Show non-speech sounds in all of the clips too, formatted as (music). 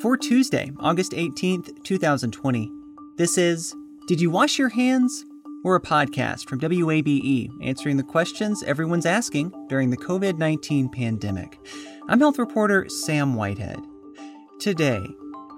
For Tuesday, August 18th, 2020, this is Did You Wash Your Hands? We're a podcast from WABE answering the questions everyone's asking during the COVID 19 pandemic. I'm health reporter Sam Whitehead. Today,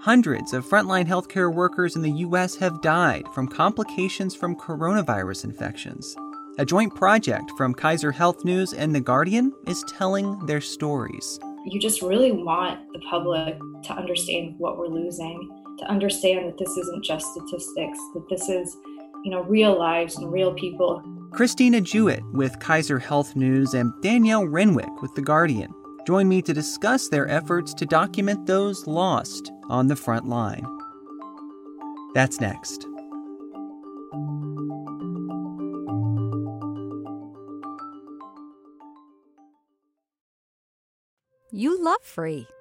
hundreds of frontline healthcare workers in the U.S. have died from complications from coronavirus infections. A joint project from Kaiser Health News and The Guardian is telling their stories. You just really want the public to understand what we're losing, to understand that this isn't just statistics, that this is you know, real lives and real people. Christina Jewett with Kaiser Health News and Danielle Renwick with The Guardian join me to discuss their efforts to document those lost on the front line. That's next. You love free,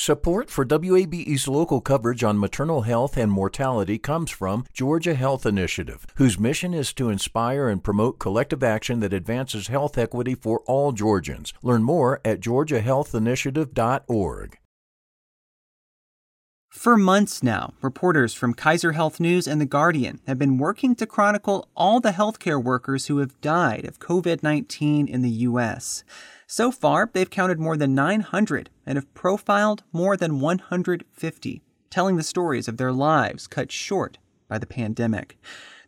Support for WABE's local coverage on maternal health and mortality comes from Georgia Health Initiative, whose mission is to inspire and promote collective action that advances health equity for all Georgians. Learn more at georgiahealthinitiative.org. For months now, reporters from Kaiser Health News and The Guardian have been working to chronicle all the healthcare workers who have died of COVID 19 in the U.S. So far, they've counted more than 900 and have profiled more than 150, telling the stories of their lives cut short by the pandemic.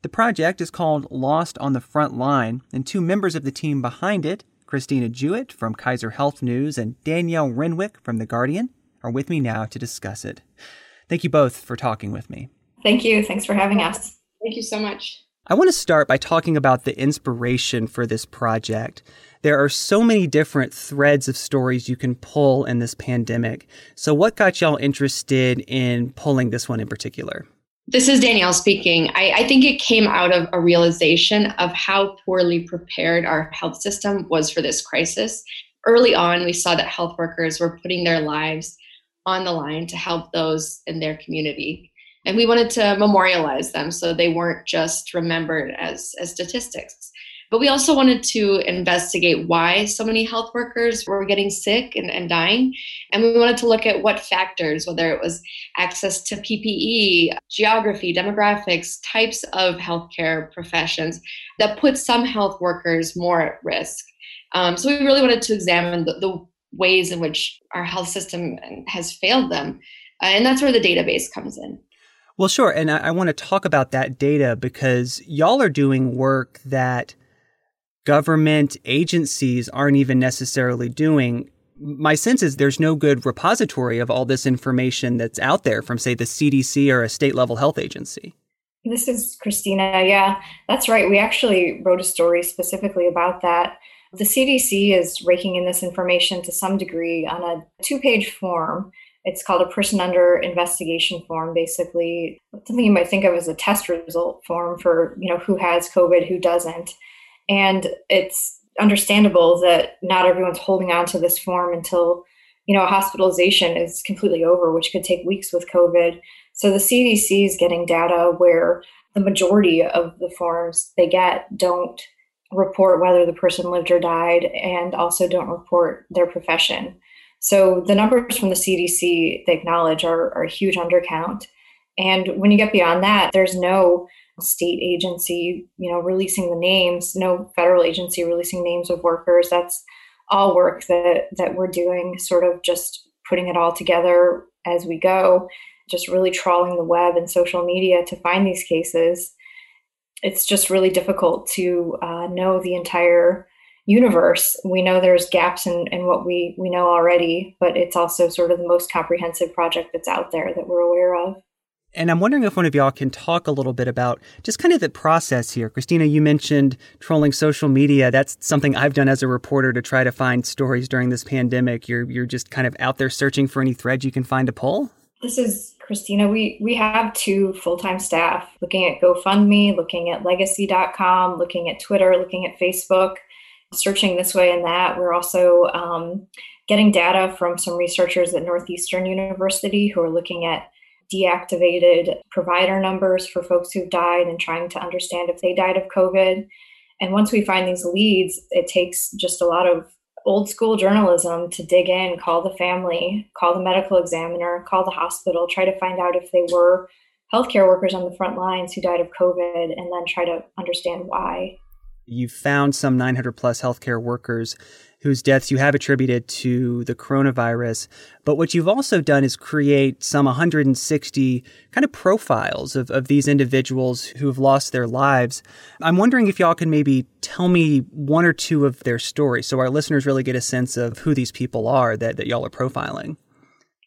The project is called Lost on the Front Line, and two members of the team behind it, Christina Jewett from Kaiser Health News and Danielle Renwick from The Guardian, are with me now to discuss it. Thank you both for talking with me. Thank you. Thanks for having us. Thank you so much. I want to start by talking about the inspiration for this project. There are so many different threads of stories you can pull in this pandemic. So, what got y'all interested in pulling this one in particular? This is Danielle speaking. I, I, think it came out of a realization of how poorly prepared our health system was for this crisis. Early on, we saw that health workers were putting their lives on the line to help those in their community. And we wanted to memorialize them so they weren't just remembered as, as statistics. But we also wanted to investigate why so many health workers were getting sick and, and dying. And we wanted to look at what factors, whether it was access to PPE, geography, demographics, types of healthcare professions that put some health workers more at risk. Um, so we really wanted to examine the, the, ways in which our health system has failed them. Uh, and that's where the database comes in. Well, sure. And I, I want to talk about that data because y'all are doing work that government agencies aren't even necessarily doing. My sense is there's no good repository of all this information that's out there from, say, the CDC or a state level health agency. This is Christina. Yeah, that's right. We actually wrote a story specifically about that. The CDC is raking in this information to some degree on a two page form. It's called a person under investigation form, basically something you might think of as a test result form for, you know, who has COVID, who doesn't. And it's understandable that not everyone's holding on to this form until, you know, a hospitalization is completely over, which could take weeks with COVID. So the CDC is getting data where the majority of the forms they get don't report whether the person lived or died and also don't report their profession. So the numbers from the CDC they acknowledge are, are a huge undercount. And when you get beyond that, there's no state agency, you know, releasing the names, no federal agency releasing names of workers. That's all work that that we're doing, sort of just putting it all together as we go, just really trawling the web and social media to find these cases. It's just really difficult to uh, know the entire universe. We know there's gaps in, in what we, we know already, but it's also sort of the most comprehensive project that's out there that we're aware of. And I'm wondering if one of y'all can talk a little bit about just kind of the process here. Christina, you mentioned trolling social media. That's something I've done as a reporter to try to find stories during this pandemic. You're you're just kind of out there searching for any threads you can find to pull. This is Christina. We we have two full-time staff looking at GoFundMe, looking at legacy.com, looking at Twitter, looking at Facebook, searching this way and that. We're also um, getting data from some researchers at Northeastern University who are looking at deactivated provider numbers for folks who've died and trying to understand if they died of COVID. And once we find these leads, it takes just a lot of old school journalism to dig in, call the family, call the medical examiner, call the hospital, try to find out if they were healthcare workers on the front lines who died of COVID, and then try to understand why. You found some 900 plus healthcare workers whose deaths you have attributed to the coronavirus. But what you've also done is create some 160 kind of profiles of, of these individuals who have lost their lives. I'm wondering if y'all can maybe tell me one or two of their stories so our listeners really get a sense of who these people are that, that y'all are profiling.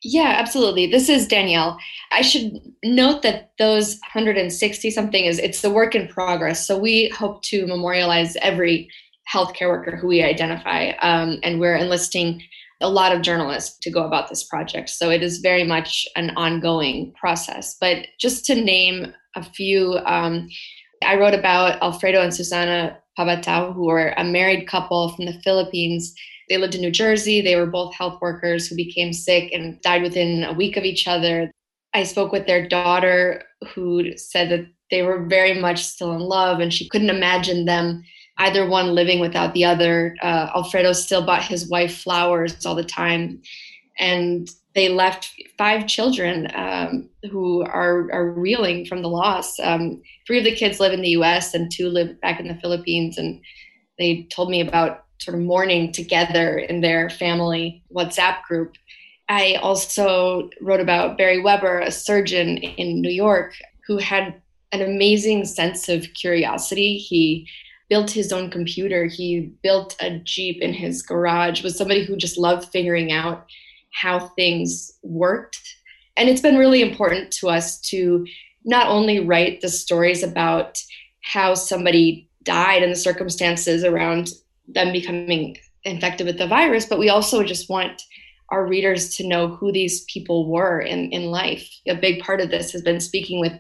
Yeah, absolutely. This is Danielle. I should note that those 160 something is it's the work in progress. So we hope to memorialize every healthcare worker who we identify, um, and we're enlisting a lot of journalists to go about this project. So it is very much an ongoing process. But just to name a few, um, I wrote about Alfredo and Susana Pabatao, who were a married couple from the Philippines. They lived in New Jersey. They were both health workers who became sick and died within a week of each other. I spoke with their daughter, who said that they were very much still in love and she couldn't imagine them either one living without the other. Uh, Alfredo still bought his wife flowers all the time. And they left five children um, who are, are reeling from the loss. Um, three of the kids live in the US and two live back in the Philippines. And they told me about sort of mourning together in their family WhatsApp group. I also wrote about Barry Weber, a surgeon in New York, who had an amazing sense of curiosity. He built his own computer. He built a Jeep in his garage, was somebody who just loved figuring out how things worked. And it's been really important to us to not only write the stories about how somebody died and the circumstances around them becoming infected with the virus, but we also just want our readers to know who these people were in, in life. A big part of this has been speaking with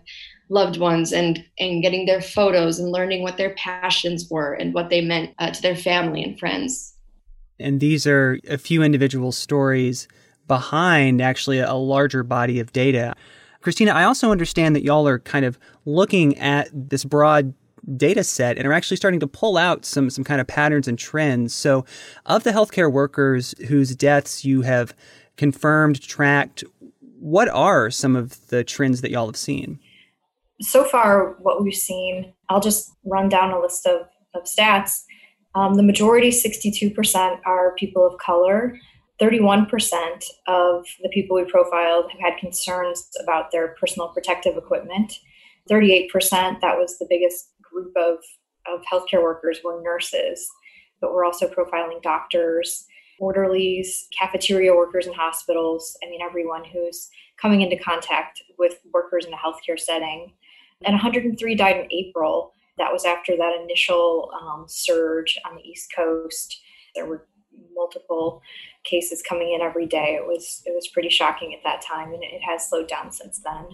loved ones and and getting their photos and learning what their passions were and what they meant uh, to their family and friends and these are a few individual stories behind actually a larger body of data christina i also understand that y'all are kind of looking at this broad data set and are actually starting to pull out some some kind of patterns and trends so of the healthcare workers whose deaths you have confirmed tracked what are some of the trends that y'all have seen so far, what we've seen, I'll just run down a list of, of stats. Um, the majority, 62%, are people of color. 31% of the people we profiled have had concerns about their personal protective equipment. 38%, that was the biggest group of, of healthcare workers, were nurses, but we're also profiling doctors, orderlies, cafeteria workers in hospitals. I mean, everyone who's coming into contact with workers in the healthcare setting and 103 died in April. That was after that initial um, surge on the East Coast. There were multiple cases coming in every day. It was it was pretty shocking at that time, and it has slowed down since then.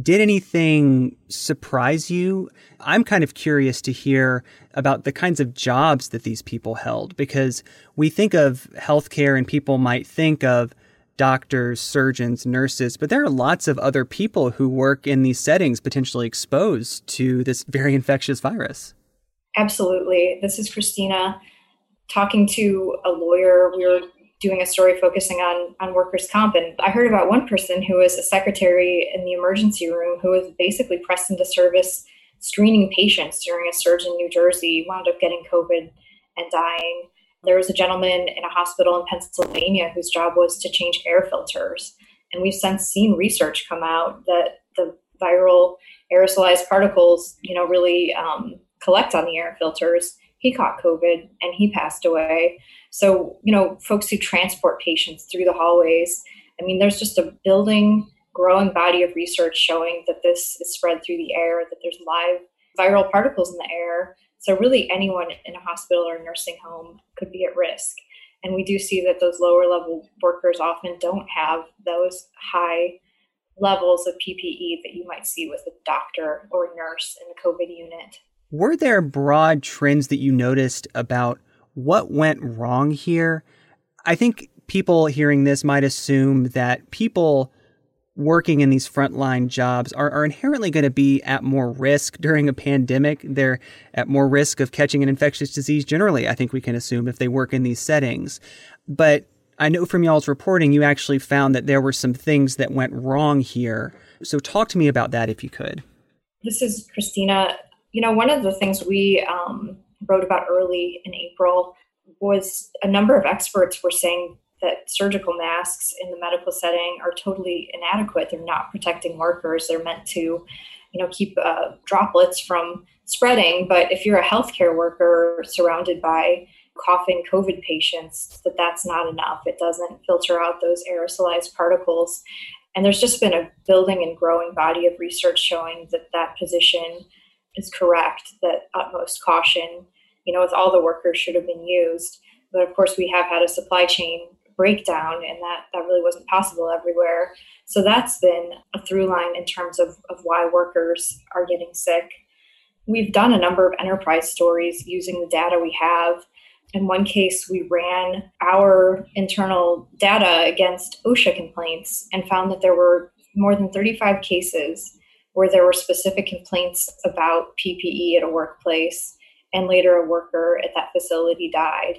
Did anything surprise you? I'm kind of curious to hear about the kinds of jobs that these people held because we think of healthcare and people might think of doctors, surgeons, nurses, but there are lots of other people who work in these settings potentially exposed to this very infectious virus. Absolutely. This is Christina talking to a lawyer. We were doing a story focusing on on workers' comp, and I heard about one person who was a secretary in the emergency room who was basically pressed into service screening patients during a surge in New Jersey, wound up getting COVID and dying. There was a gentleman in a hospital in Pennsylvania whose job was to change air filters. And we've since seen research come out that the viral aerosolized particles, you know, really um, collect on the air filters. He caught COVID and he passed away. So, you know, folks who transport patients through the hallways, I mean, there's just a building, growing body of research showing that this is spread through the air, that there's live viral particles in the air. So, really, anyone in a hospital or nursing home could be at risk. And we do see that those lower level workers often don't have those high levels of PPE that you might see with a doctor or nurse in the COVID unit. Were there broad trends that you noticed about what went wrong here? I think people hearing this might assume that people working in these frontline jobs are, are inherently going to be at more risk during a pandemic. They're at more risk of catching an infectious disease generally, I think we can assume, if they work in these settings. But I know from y'all's reporting, you actually found that there were some things that went wrong here. So talk to me about that if you could. This is Christina. You know, one of the things we um, wrote about early in April was a number of experts were saying that surgical masks in the medical setting are totally inadequate. They're not protecting workers. They're meant to, you know, keep uh, droplets from spreading. But if you're a healthcare worker surrounded by coughing COVID patients, that that's not enough. It doesn't filter out those aerosolized particles. And there's just been a building and growing body of research showing that that position is correct. That utmost caution, you know, with all the workers should have been used. But of course, we have had a supply chain breakdown and that that really wasn't possible everywhere so that's been a through line in terms of, of why workers are getting sick we've done a number of enterprise stories using the data we have in one case we ran our internal data against osha complaints and found that there were more than 35 cases where there were specific complaints about ppe at a workplace and later a worker at that facility died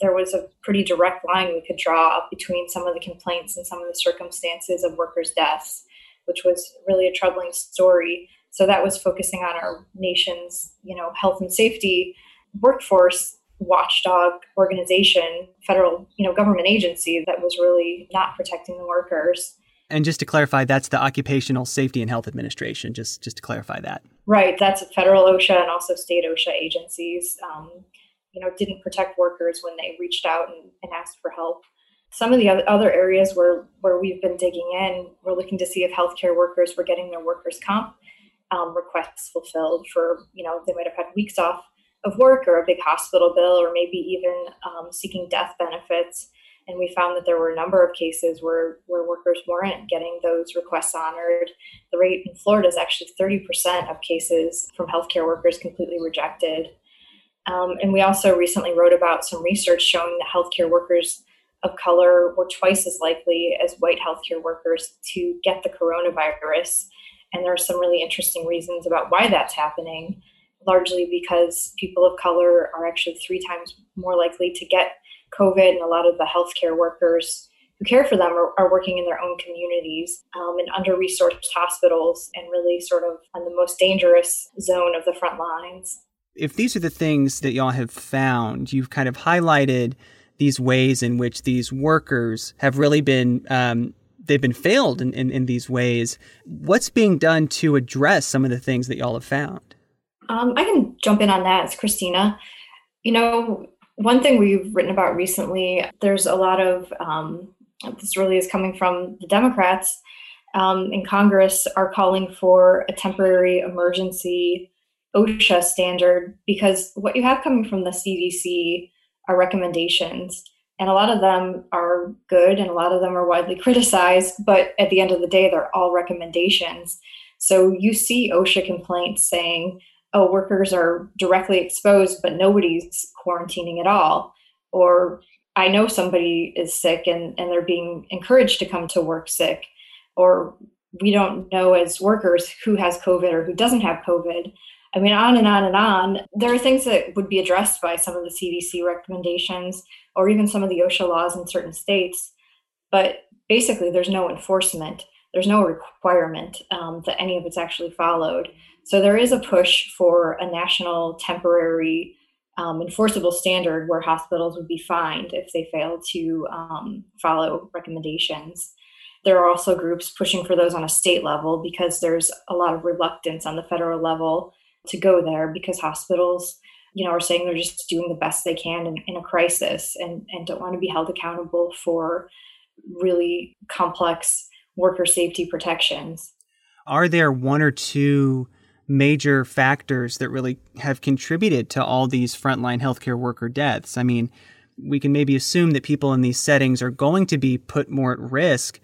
there was a pretty direct line we could draw between some of the complaints and some of the circumstances of workers' deaths, which was really a troubling story. So that was focusing on our nation's, you know, health and safety workforce watchdog organization, federal, you know, government agency that was really not protecting the workers. And just to clarify, that's the Occupational Safety and Health Administration. Just just to clarify that. Right. That's federal OSHA and also state OSHA agencies. Um, you know didn't protect workers when they reached out and, and asked for help some of the other areas where where we've been digging in we're looking to see if healthcare workers were getting their workers comp um, requests fulfilled for you know they might have had weeks off of work or a big hospital bill or maybe even um, seeking death benefits and we found that there were a number of cases where, where workers weren't getting those requests honored. The rate in Florida is actually 30% of cases from healthcare workers completely rejected. Um, and we also recently wrote about some research showing that healthcare workers of color were twice as likely as white healthcare workers to get the coronavirus. And there are some really interesting reasons about why that's happening, largely because people of color are actually three times more likely to get COVID, and a lot of the healthcare workers who care for them are, are working in their own communities um, in under resourced hospitals and really sort of on the most dangerous zone of the front lines if these are the things that y'all have found, you've kind of highlighted these ways in which these workers have really been um, they've been failed in, in, in, these ways. What's being done to address some of the things that y'all have found? Um, I can jump in on that. It's Christina. You know, one thing we've written about recently, there's a lot of um, this really is coming from the Democrats um, in Congress are calling for a temporary emergency OSHA standard because what you have coming from the CDC are recommendations. And a lot of them are good and a lot of them are widely (laughs) criticized, but at the end of the day, they're all recommendations. So you see OSHA complaints saying, oh, workers are directly exposed, but nobody's quarantining at all. Or I know somebody is sick and, and they're being encouraged to come to work sick. Or we don't know as workers who has COVID or who doesn't have COVID. I mean, on and on and on. There are things that would be addressed by some of the CDC recommendations or even some of the OSHA laws in certain states. But basically, there's no enforcement, there's no requirement um, that any of it's actually followed. So there is a push for a national temporary um, enforceable standard where hospitals would be fined if they fail to um, follow recommendations. There are also groups pushing for those on a state level because there's a lot of reluctance on the federal level to go there because hospitals you know, are saying they're just doing the best they can in, in a crisis and, and don't want to be held accountable for really complex worker safety protections. Are there one or two major factors that really have contributed to all these frontline healthcare worker deaths? I mean, we can maybe assume that people in these settings are going to be put more at risk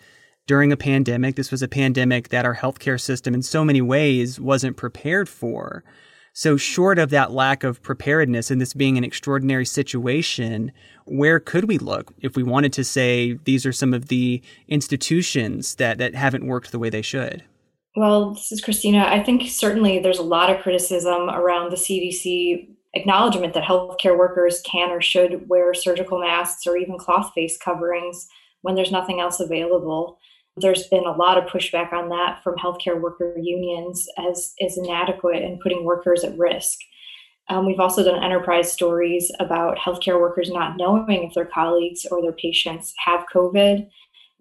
during a pandemic. This was a pandemic that our healthcare system, in so many ways, wasn't prepared for. So, short of that lack of preparedness and this being an extraordinary situation, where could we look if we wanted to say these are some of the institutions that, that haven't worked the way they should? Well, this is Christina. I think certainly there's a lot of criticism around the CDC acknowledgement that healthcare workers can or should wear surgical masks or even cloth face coverings when there's nothing else available there's been a lot of pushback on that from healthcare worker unions as is inadequate and putting workers at risk. Um, we've also done enterprise stories about healthcare workers not knowing if their colleagues or their patients have COVID,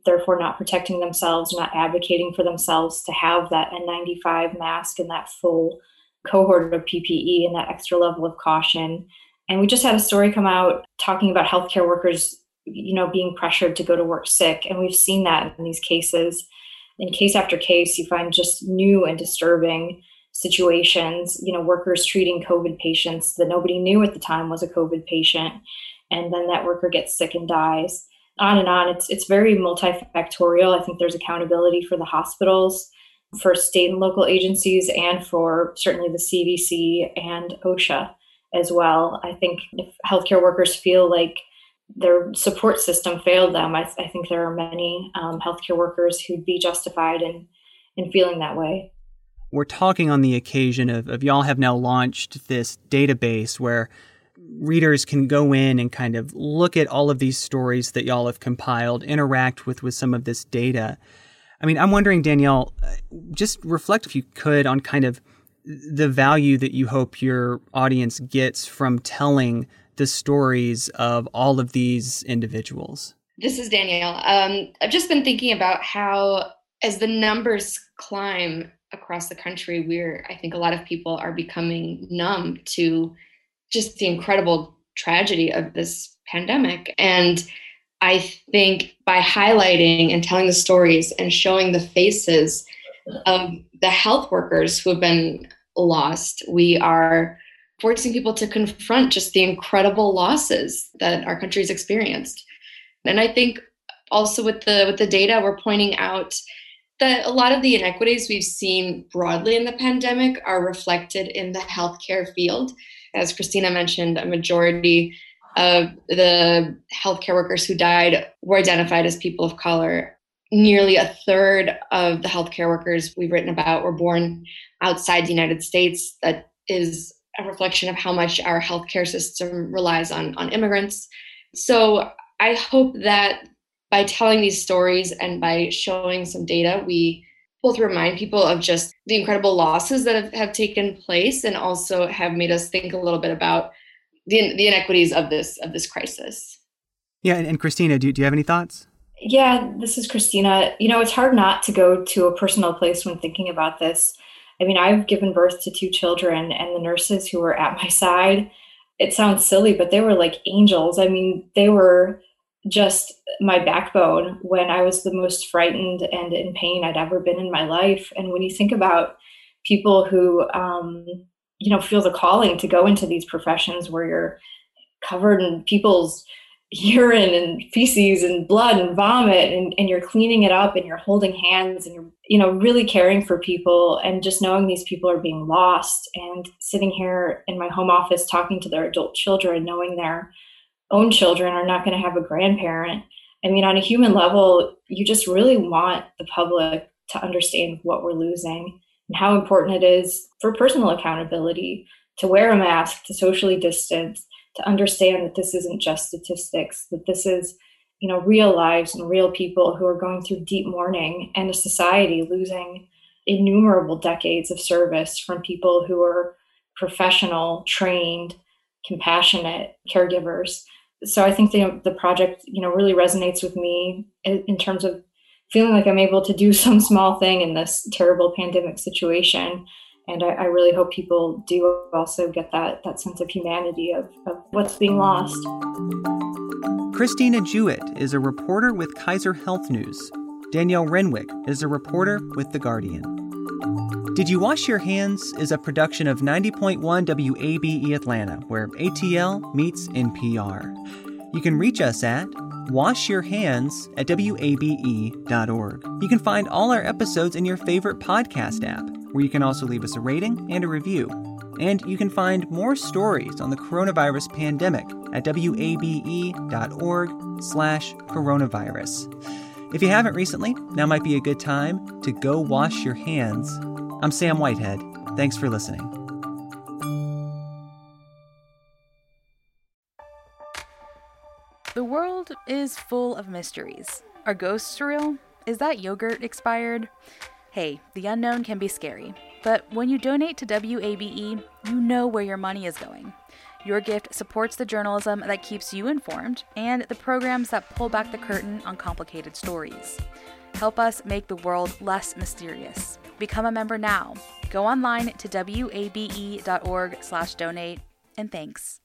therefore not protecting themselves, not advocating for themselves to have that N95 mask and that full cohort of PPE and that extra level of caution. And we just had a story come out talking about healthcare workers you know being pressured to go to work sick. And we've seen that in these cases. In case after case you find just new and disturbing situations you know workers treating covid patients that nobody knew at the time was a covid patient. And then that worker gets sick and dies on and on it's it's very multifactorial i think there's accountability for the hospitals for state and local agencies and for certainly the cdc and osha as well i think if healthcare workers feel like their support system failed them. I, I think there are many um, healthcare workers who'd be justified in in feeling that way. We're talking on the occasion of, of y'all have now launched this database where readers can go in and kind of look at all of these stories that y'all have compiled, interact with with some of this data. I mean, I'm wondering, Danielle, uh, just reflect if you could on kind of the value that you hope your audience gets from telling the stories of all of these individuals? This is Danielle. Um, I've just been thinking about how, as the numbers climb across the country, we're, I think a lot of people are becoming numb to just the incredible tragedy of this pandemic. And I think by highlighting and telling the stories and showing the faces of the health workers who have been lost, we are forcing people to confront just the incredible losses that our country's experienced. And I think also with the with the data, we're pointing out that a lot of the inequities we've seen broadly in the pandemic are reflected in the healthcare field. As Christina mentioned, a majority of the healthcare workers who died were identified as people of color. Nearly a third of the healthcare workers we've written about were born outside the United States. That is a reflection of how much our healthcare system relies on on immigrants. So I hope that by telling these stories and by showing some data, we both remind people of just the incredible losses that have, have taken place and also have made us think a little bit about the, the inequities of this of this crisis. Yeah, and, and Christina, do, do you have any thoughts? Yeah, this is Christina. You know, it's hard not to go to a personal place when thinking about this. I mean, I've given birth to two children, and the nurses who were at my side, it sounds silly, but they were like angels. I mean, they were just my backbone when I was the most frightened and in pain I'd ever been in my life. And when you think about people who, um, you know, feel the calling to go into these professions where you're covered in people's urine and feces and blood and vomit and, and you're cleaning it up and you're holding hands and you're you know really caring for people and just knowing these people are being lost and sitting here in my home office talking to their adult children knowing their own children are not going to have a grandparent i mean on a human level you just really want the public to understand what we're losing and how important it is for personal accountability to wear a mask to socially distance to understand that this isn't just statistics, that this is, you know, real lives and real people who are going through deep mourning and a society losing innumerable decades of service from people who are professional, trained, compassionate caregivers. So I think the the project, you know, really resonates with me in, in terms of feeling like I'm able to do (laughs) some small thing in this terrible pandemic situation And I, I really hope people do also get that, that sense of humanity of, of what's being lost. Christina Jewett is a reporter with Kaiser Health News. Danielle Renwick is a reporter with The Guardian. Did You Wash Your Hands is a production of 90.1 WABE Atlanta, where ATL meets NPR. You can reach us at washyourhands at wabe.org. You can find all our episodes in your favorite podcast app, where you can also leave us a rating and a review. And you can find more stories on the coronavirus pandemic at wabe.org slash coronavirus. If you haven't recently, now might be a good time to go wash your hands. I'm Sam Whitehead. Thanks for listening. The world is full of mysteries. Are ghosts real? Is that yogurt expired? Hey, the unknown can be scary, but when you donate to WABE, you know where your money is going. Your gift supports the journalism that keeps you informed and the programs that pull back the curtain on complicated stories. Help us make the world less mysterious. Become a member now. Go online to wabe.org/donate and thanks.